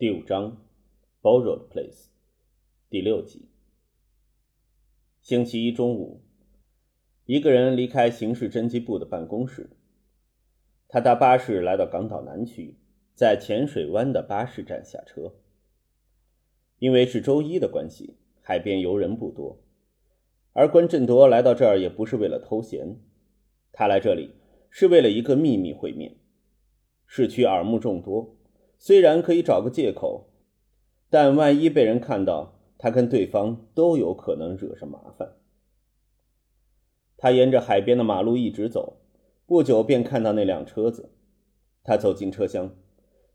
第五章，Borrowed Place，第六集。星期一中午，一个人离开刑事侦缉部的办公室，他搭巴士来到港岛南区，在浅水湾的巴士站下车。因为是周一的关系，海边游人不多，而关振铎来到这儿也不是为了偷闲，他来这里是为了一个秘密会面。市区耳目众多。虽然可以找个借口，但万一被人看到，他跟对方都有可能惹上麻烦。他沿着海边的马路一直走，不久便看到那辆车子。他走进车厢，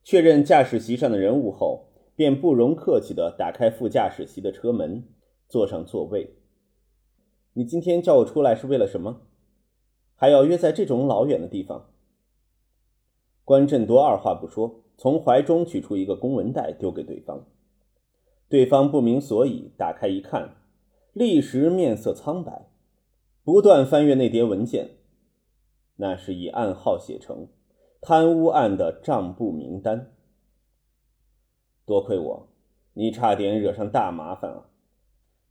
确认驾驶席上的人物后，便不容客气地打开副驾驶席的车门，坐上座位。你今天叫我出来是为了什么？还要约在这种老远的地方？关振多二话不说。从怀中取出一个公文袋，丢给对方。对方不明所以，打开一看，立时面色苍白，不断翻阅那叠文件。那是以暗号写成贪污案的账簿名单。多亏我，你差点惹上大麻烦啊！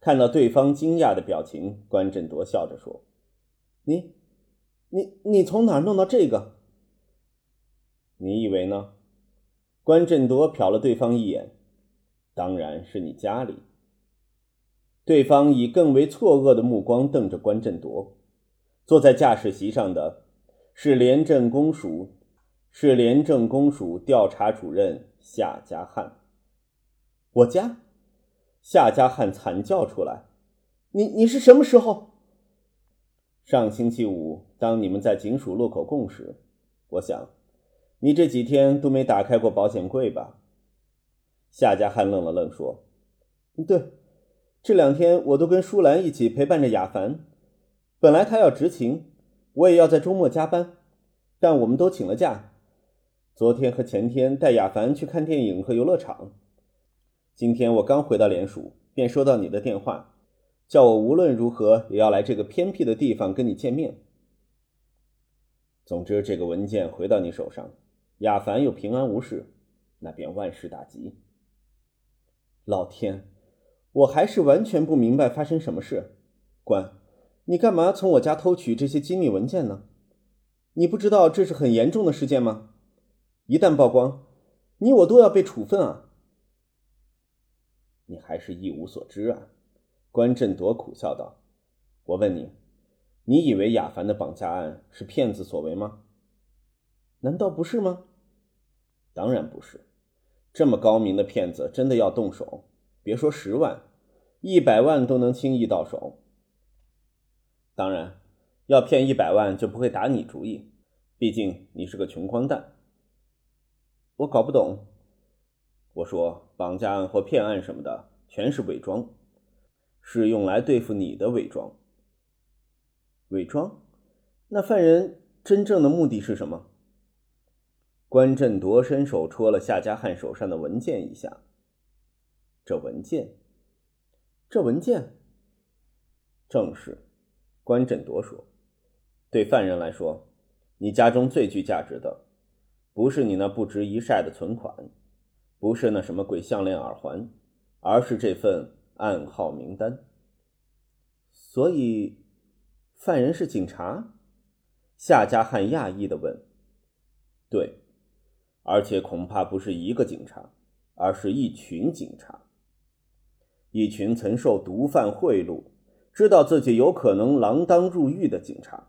看到对方惊讶的表情，关振铎笑着说：“你，你，你从哪儿弄到这个？你以为呢？”关振铎瞟了对方一眼，当然是你家里。对方以更为错愕的目光瞪着关振铎。坐在驾驶席上的是廉政公署，是廉政公署调查主任夏家汉。我家，夏家汉惨叫出来：“你你是什么时候？”上星期五，当你们在警署录口供时，我想。你这几天都没打开过保险柜吧？夏家汉愣了愣，说：“对，这两天我都跟舒兰一起陪伴着雅凡。本来他要执勤，我也要在周末加班，但我们都请了假。昨天和前天带雅凡去看电影和游乐场。今天我刚回到联署，便收到你的电话，叫我无论如何也要来这个偏僻的地方跟你见面。总之，这个文件回到你手上。”亚凡又平安无事，那便万事大吉。老天，我还是完全不明白发生什么事。官，你干嘛从我家偷取这些机密文件呢？你不知道这是很严重的事件吗？一旦曝光，你我都要被处分啊！你还是一无所知啊！关振铎苦笑道：“我问你，你以为亚凡的绑架案是骗子所为吗？”难道不是吗？当然不是。这么高明的骗子，真的要动手，别说十万，一百万都能轻易到手。当然，要骗一百万就不会打你主意，毕竟你是个穷光蛋。我搞不懂。我说绑架案或骗案什么的，全是伪装，是用来对付你的伪装。伪装？那犯人真正的目的是什么？关振铎伸手戳了夏家汉手上的文件一下。这文件，这文件，正是。关振铎说：“对犯人来说，你家中最具价值的，不是你那不值一晒的存款，不是那什么鬼项链、耳环，而是这份暗号名单。所以，犯人是警察？”夏家汉讶异的问：“对。”而且恐怕不是一个警察，而是一群警察，一群曾受毒贩贿赂、知道自己有可能锒铛入狱的警察。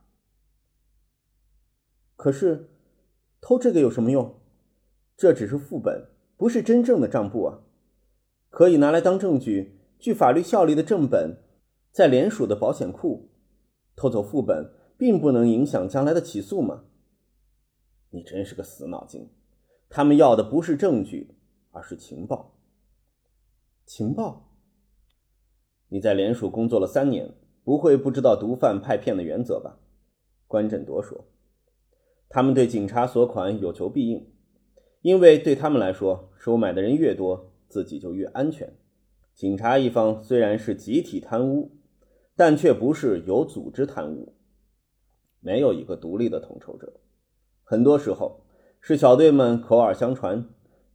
可是，偷这个有什么用？这只是副本，不是真正的账簿啊！可以拿来当证据，具法律效力的正本在联署的保险库。偷走副本，并不能影响将来的起诉吗？你真是个死脑筋！他们要的不是证据，而是情报。情报？你在联署工作了三年，不会不知道毒贩派片的原则吧？关振铎说：“他们对警察索款有求必应，因为对他们来说，收买的人越多，自己就越安全。警察一方虽然是集体贪污，但却不是有组织贪污，没有一个独立的统筹者。很多时候。”是小队们口耳相传，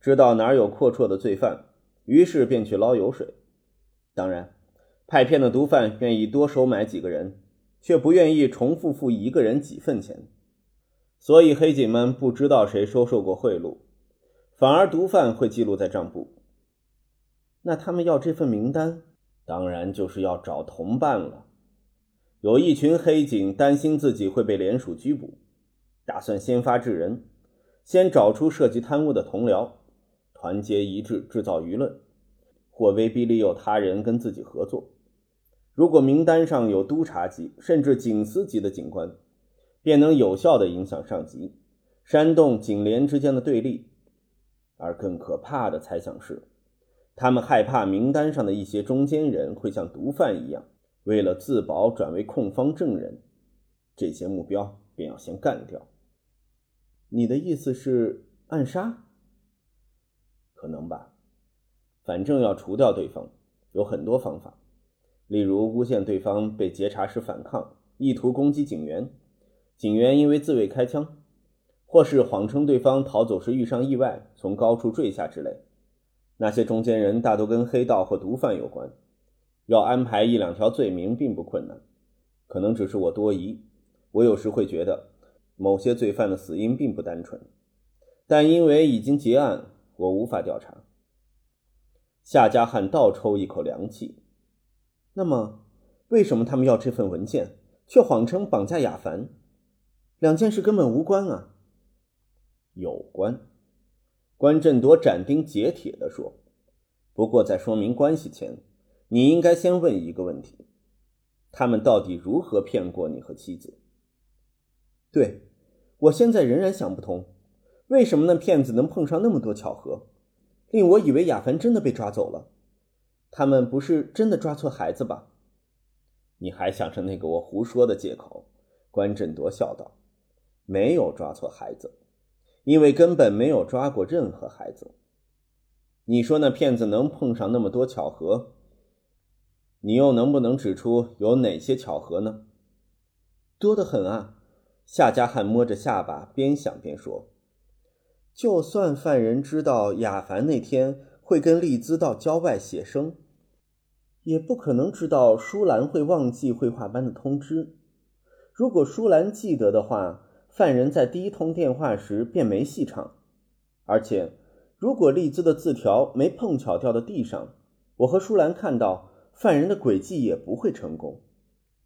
知道哪有阔绰的罪犯，于是便去捞油水。当然，派片的毒贩愿意多收买几个人，却不愿意重复付一个人几份钱。所以黑警们不知道谁收受过贿赂，反而毒贩会记录在账簿。那他们要这份名单，当然就是要找同伴了。有一群黑警担心自己会被联署拘捕，打算先发制人，先找出涉及贪污的同僚，团结一致制造舆论，或威逼利诱他人跟自己合作。如果名单上有督察级甚至警司级的警官，便能有效地影响上级，煽动警联之间的对立。而更可怕的猜想是，他们害怕名单上的一些中间人会像毒贩一样。为了自保，转为控方证人，这些目标便要先干掉。你的意思是暗杀？可能吧。反正要除掉对方，有很多方法，例如诬陷对方被劫查时反抗，意图攻击警员，警员因为自卫开枪，或是谎称对方逃走时遇上意外，从高处坠下之类。那些中间人大多跟黑道或毒贩有关。要安排一两条罪名并不困难，可能只是我多疑。我有时会觉得，某些罪犯的死因并不单纯，但因为已经结案，我无法调查。夏家汉倒抽一口凉气。那么，为什么他们要这份文件，却谎称绑架亚凡？两件事根本无关啊！有关。关振铎斩钉截铁地说。不过，在说明关系前。你应该先问一个问题：他们到底如何骗过你和妻子？对，我现在仍然想不通，为什么那骗子能碰上那么多巧合，令我以为亚凡真的被抓走了。他们不是真的抓错孩子吧？你还想着那个我胡说的借口？关振铎笑道：“没有抓错孩子，因为根本没有抓过任何孩子。你说那骗子能碰上那么多巧合？”你又能不能指出有哪些巧合呢？多得很啊！夏家汉摸着下巴，边想边说：“就算犯人知道亚凡那天会跟丽兹到郊外写生，也不可能知道舒兰会忘记绘画班的通知。如果舒兰记得的话，犯人在第一通电话时便没戏唱。而且，如果丽兹的字条没碰巧掉到地上，我和舒兰看到。”犯人的诡计也不会成功。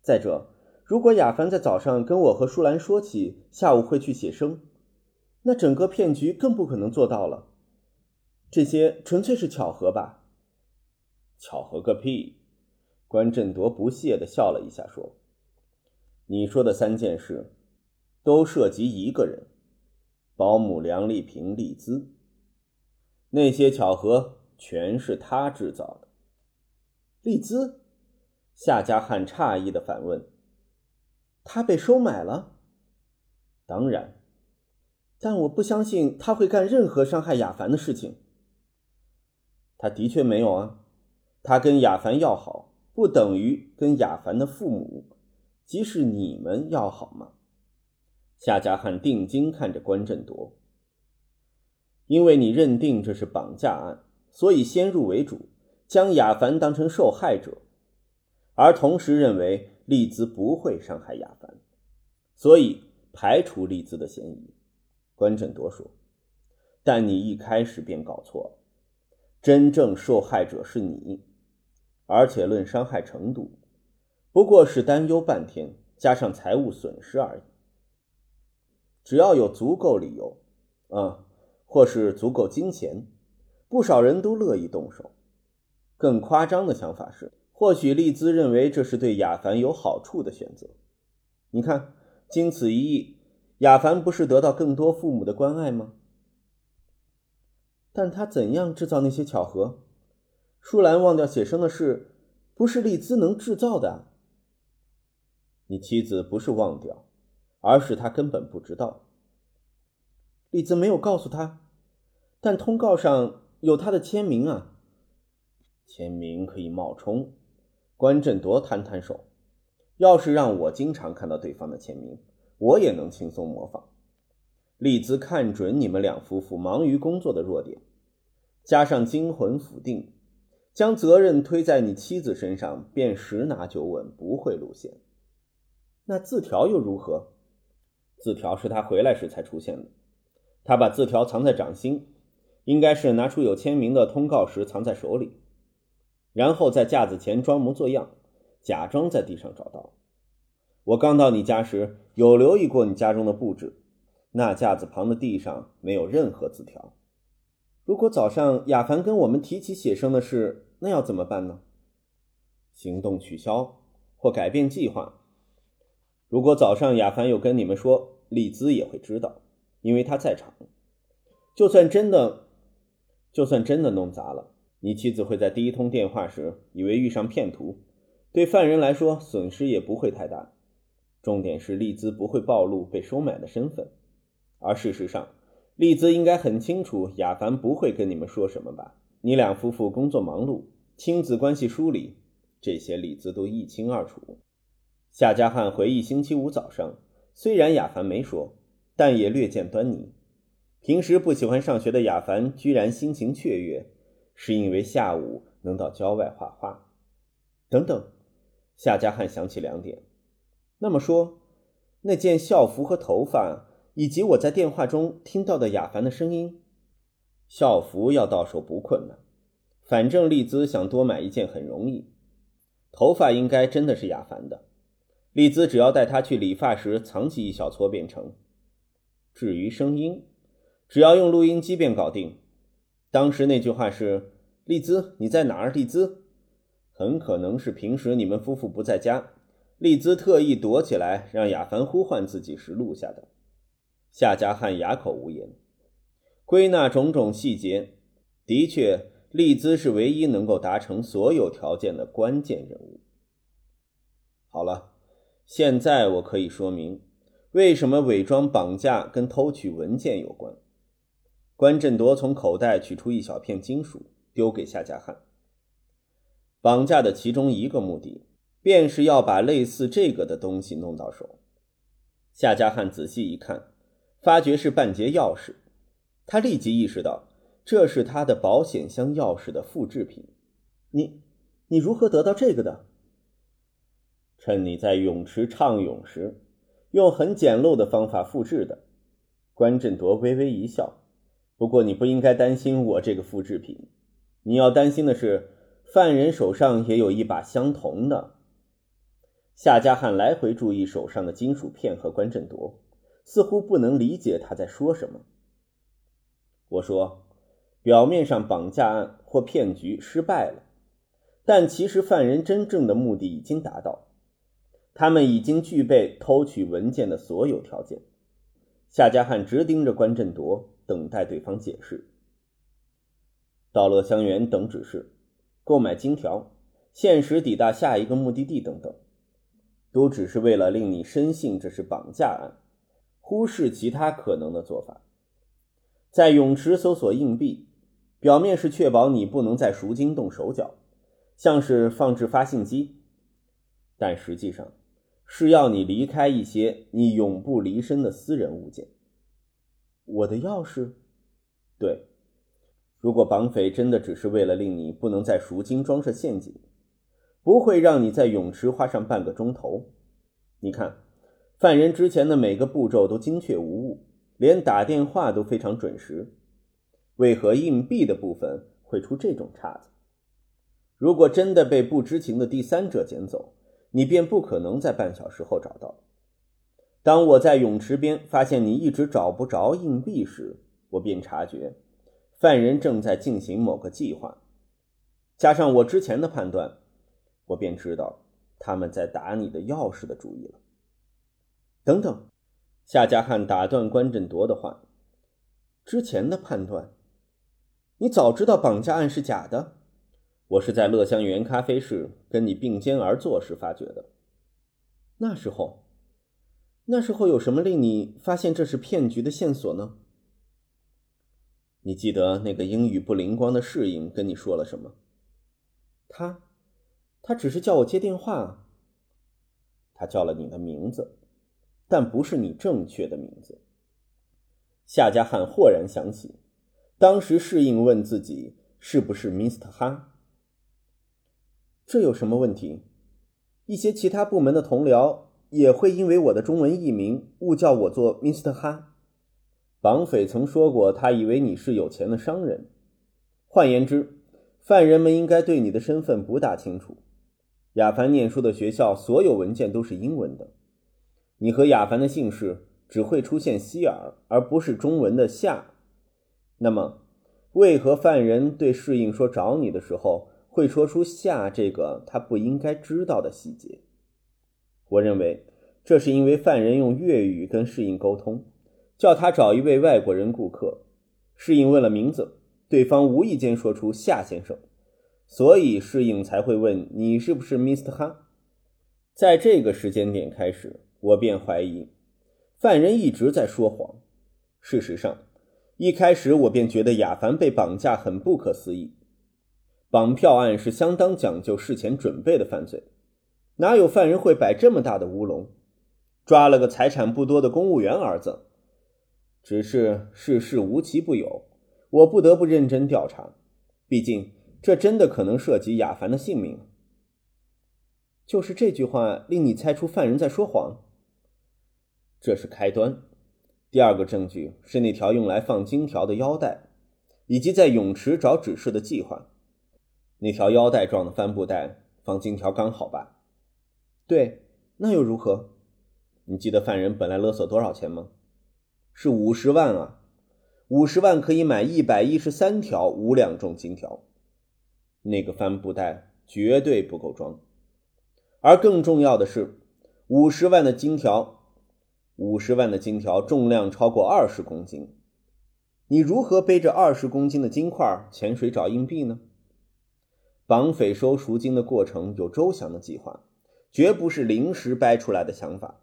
再者，如果亚凡在早上跟我和舒兰说起下午会去写生，那整个骗局更不可能做到了。这些纯粹是巧合吧？巧合个屁！关振铎不屑地笑了一下，说：“你说的三件事，都涉及一个人——保姆梁丽萍丽兹。那些巧合全是他制造的。”丽兹，夏家汉诧异的反问：“他被收买了？”“当然，但我不相信他会干任何伤害亚凡的事情。”“他的确没有啊，他跟亚凡要好，不等于跟亚凡的父母，即使你们要好吗？”夏家汉定睛看着关振铎：“因为你认定这是绑架案，所以先入为主。”将亚凡当成受害者，而同时认为丽兹不会伤害亚凡，所以排除丽兹的嫌疑。关振铎说：“但你一开始便搞错了，真正受害者是你，而且论伤害程度，不过是担忧半天加上财务损失而已。只要有足够理由，啊，或是足够金钱，不少人都乐意动手。”更夸张的想法是，或许丽兹认为这是对亚凡有好处的选择。你看，经此一役，亚凡不是得到更多父母的关爱吗？但他怎样制造那些巧合？舒兰忘掉写生的事，不是丽兹能制造的。你妻子不是忘掉，而是他根本不知道。丽兹没有告诉他，但通告上有他的签名啊。签名可以冒充，关振铎摊摊手。要是让我经常看到对方的签名，我也能轻松模仿。丽兹看准你们两夫妇忙于工作的弱点，加上惊魂甫定，将责任推在你妻子身上，便十拿九稳，不会露馅。那字条又如何？字条是他回来时才出现的。他把字条藏在掌心，应该是拿出有签名的通告时藏在手里，然后在架子前装模作样，假装在地上找到。我刚到你家时，有留意过你家中的布置，那架子旁的地上没有任何字条。如果早上亚凡跟我们提起写生的事，那要怎么办呢？行动取消或改变计划。如果早上亚凡有跟你们说，丽兹也会知道。因为他在场，就算真的，就算真的弄砸了，你妻子会在第一通电话时以为遇上骗徒，对犯人来说损失也不会太大。重点是利兹不会暴露被收买的身份，而事实上，利兹应该很清楚亚凡不会跟你们说什么吧？你两夫妇工作忙碌，亲子关系疏离，这些利兹都一清二楚。夏家汉回忆星期五早上，虽然亚凡没说。但也略见端倪。平时不喜欢上学的亚凡，居然心情雀跃，是因为下午能到郊外画画。等等，夏家汉想起两点。那么说，那件校服和头发，以及我在电话中听到的亚凡的声音，校服要到手不困难，反正丽兹想多买一件很容易。头发应该真的是亚凡的，丽兹只要带他去理发时藏起一小撮便成。至于声音，只要用录音机便搞定。当时那句话是：“丽兹，你在哪儿？”丽兹，很可能是平时你们夫妇不在家，丽兹特意躲起来，让亚凡呼唤自己时录下的。夏家汉哑口无言。归纳种种细节，的确，丽兹是唯一能够达成所有条件的关键人物。好了，现在我可以说明。为什么伪装绑架跟偷取文件有关？关振铎从口袋取出一小片金属，丢给夏家汉。绑架的其中一个目的，便是要把类似这个的东西弄到手。夏家汉仔细一看，发觉是半截钥匙，他立即意识到这是他的保险箱钥匙的复制品。你，你如何得到这个的？趁你在泳池畅泳时。用很简陋的方法复制的，关振铎微微一笑。不过你不应该担心我这个复制品，你要担心的是犯人手上也有一把相同的。夏家汉来回注意手上的金属片和关振铎，似乎不能理解他在说什么。我说，表面上绑架案或骗局失败了，但其实犯人真正的目的已经达到。他们已经具备偷取文件的所有条件。夏家汉直盯着关振铎，等待对方解释。到乐香园等指示，购买金条，限时抵达下一个目的地等等，都只是为了令你深信这是绑架案，忽视其他可能的做法。在泳池搜索硬币，表面是确保你不能在赎金动手脚，像是放置发信机，但实际上。是要你离开一些你永不离身的私人物件。我的钥匙，对。如果绑匪真的只是为了令你不能在赎金装设陷阱，不会让你在泳池花上半个钟头。你看，犯人之前的每个步骤都精确无误，连打电话都非常准时。为何硬币的部分会出这种岔子？如果真的被不知情的第三者捡走？你便不可能在半小时后找到。当我在泳池边发现你一直找不着硬币时，我便察觉犯人正在进行某个计划。加上我之前的判断，我便知道他们在打你的钥匙的主意了。等等，夏家汉打断关振铎的话：“之前的判断，你早知道绑架案是假的。”我是在乐香园咖啡室跟你并肩而坐时发觉的。那时候，那时候有什么令你发现这是骗局的线索呢？你记得那个英语不灵光的侍应跟你说了什么？他，他只是叫我接电话。他叫了你的名字，但不是你正确的名字。夏家汉豁然想起。当时适应问自己是不是 Mr. 哈？这有什么问题？一些其他部门的同僚也会因为我的中文译名误叫我做 Mr. 哈。绑匪曾说过，他以为你是有钱的商人。换言之，犯人们应该对你的身份不大清楚。亚凡念书的学校所有文件都是英文的，你和亚凡的姓氏只会出现希尔，而不是中文的夏。那么，为何犯人对适应说找你的时候会说出夏这个他不应该知道的细节？我认为，这是因为犯人用粤语跟适应沟通，叫他找一位外国人顾客。适应问了名字，对方无意间说出夏先生。所以适应才会问你是不是 Mr. 哈。在这个时间点开始，我便怀疑犯人一直在说谎。事实上，一开始我便觉得亚凡被绑架很不可思议。绑票案是相当讲究事前准备的犯罪，哪有犯人会摆这么大的乌龙？抓了个财产不多的公务员儿子。只是世事无奇不有，我不得不认真调查，毕竟。这真的可能涉及亚凡的性命。就是这句话令你猜出犯人在说谎。这是开端。第二个证据是那条用来放金条的腰带，以及在泳池找指示的计划。那条腰带状的帆布袋放金条刚好吧？对，那又如何？你记得犯人本来勒索多少钱吗？是五十万啊！五十万可以买一百一十三条五两重金条。那个帆布袋绝对不够装，而更重要的是，五十万的金条，五十万的金条重量超过二十公斤，你如何背着二十公斤的金块潜水找硬币呢？绑匪收赎金的过程有周详的计划，绝不是临时掰出来的想法，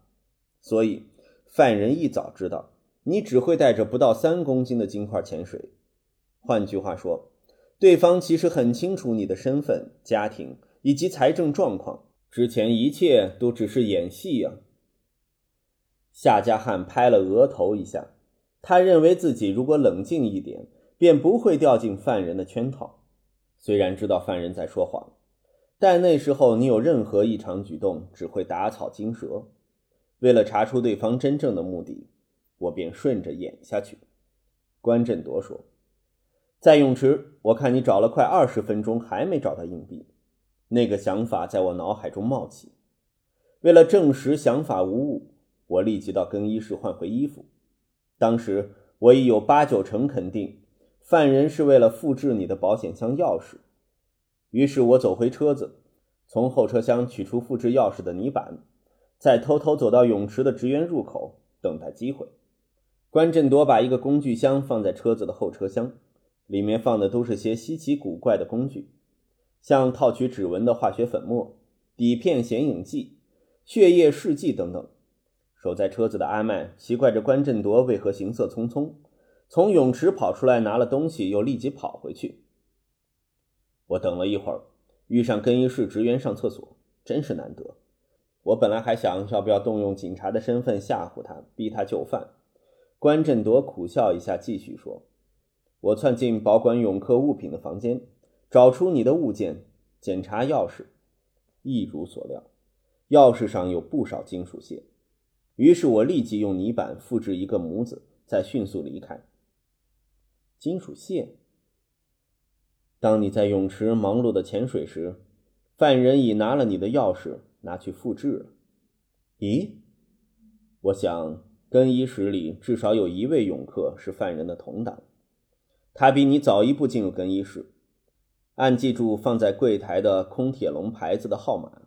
所以犯人一早知道你只会带着不到三公斤的金块潜水，换句话说。对方其实很清楚你的身份、家庭以及财政状况，之前一切都只是演戏呀。夏家汉拍了额头一下，他认为自己如果冷静一点，便不会掉进犯人的圈套。虽然知道犯人在说谎，但那时候你有任何异常举动，只会打草惊蛇。为了查出对方真正的目的，我便顺着演下去。关振铎说。在泳池，我看你找了快二十分钟还没找到硬币，那个想法在我脑海中冒起。为了证实想法无误，我立即到更衣室换回衣服。当时我已有八九成肯定，犯人是为了复制你的保险箱钥匙。于是我走回车子，从后车厢取出复制钥匙的泥板，再偷偷走到泳池的职员入口，等待机会。关振铎把一个工具箱放在车子的后车厢。里面放的都是些稀奇古怪的工具，像套取指纹的化学粉末、底片显影剂、血液试剂等等。守在车子的阿麦奇怪着关振铎为何行色匆匆，从泳池跑出来拿了东西，又立即跑回去。我等了一会儿，遇上更衣室职员上厕所，真是难得。我本来还想要不要动用警察的身份吓唬他，逼他就范。关振铎苦笑一下，继续说。我窜进保管泳客物品的房间，找出你的物件，检查钥匙，一如所料，钥匙上有不少金属屑。于是我立即用泥板复制一个模子，再迅速离开。金属屑。当你在泳池忙碌的潜水时，犯人已拿了你的钥匙拿去复制了。咦？我想更衣室里至少有一位泳客是犯人的同党。他比你早一步进入更衣室，按记住放在柜台的空铁笼牌子的号码。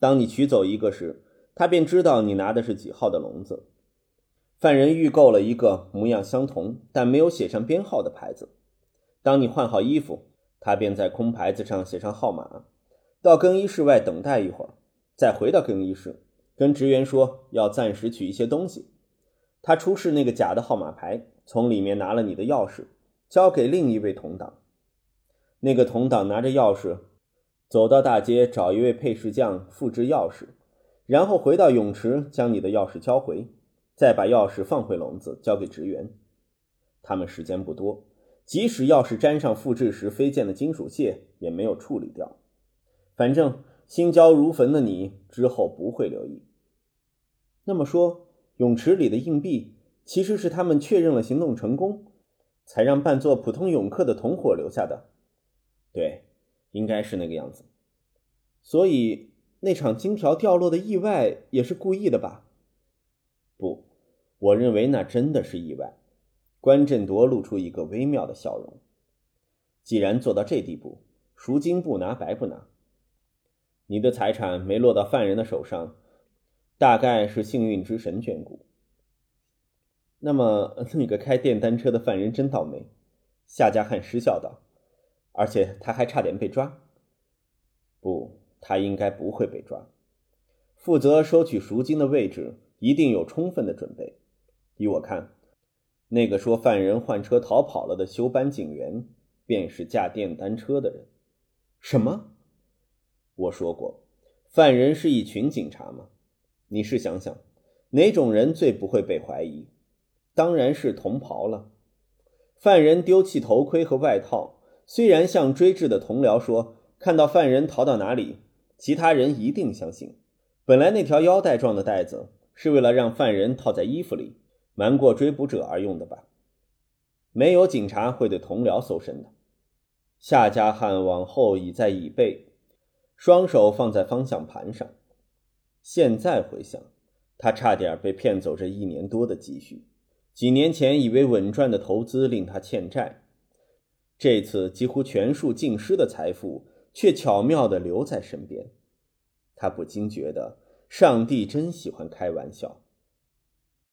当你取走一个时，他便知道你拿的是几号的笼子。犯人预购了一个模样相同但没有写上编号的牌子。当你换好衣服，他便在空牌子上写上号码，到更衣室外等待一会儿，再回到更衣室，跟职员说要暂时取一些东西。他出示那个假的号码牌，从里面拿了你的钥匙。交给另一位同党，那个同党拿着钥匙，走到大街找一位配饰匠复制钥匙，然后回到泳池将你的钥匙交回，再把钥匙放回笼子交给职员。他们时间不多，即使要是沾上复制时飞溅的金属屑，也没有处理掉。反正心焦如焚的你之后不会留意。那么说，泳池里的硬币其实是他们确认了行动成功，才让扮作普通泳客的同伙留下的。对，应该是那个样子。所以那场金条掉落的意外也是故意的吧？不，我认为那真的是意外。关振铎露出一个微妙的笑容。既然做到这地步，赎金不拿白不拿。你的财产没落到犯人的手上，大概是幸运之神眷顾。那么，那个开电单车的犯人真倒霉。夏家汉失笑道：“而且他还差点被抓。不，他应该不会被抓。负责收取赎金的位置一定有充分的准备。依我看。”那个说犯人换车逃跑了的休班警员，便是驾电单车的人。什么？我说过，犯人是一群警察吗？你试想想，哪种人最不会被怀疑？当然是同袍了。犯人丢弃头盔和外套，虽然向追至的同僚说看到犯人逃到哪里，其他人一定相信。本来那条腰带状的带子是为了让犯人套在衣服里。瞒过追捕者而用的吧？没有警察会对同僚搜身的。夏家汉往后倚在椅背，双手放在方向盘上。现在回想，他差点被骗走这一年多的积蓄。几年前以为稳赚的投资令他欠债，这次几乎全数尽失的财富却巧妙地留在身边。他不禁觉得，上帝真喜欢开玩笑。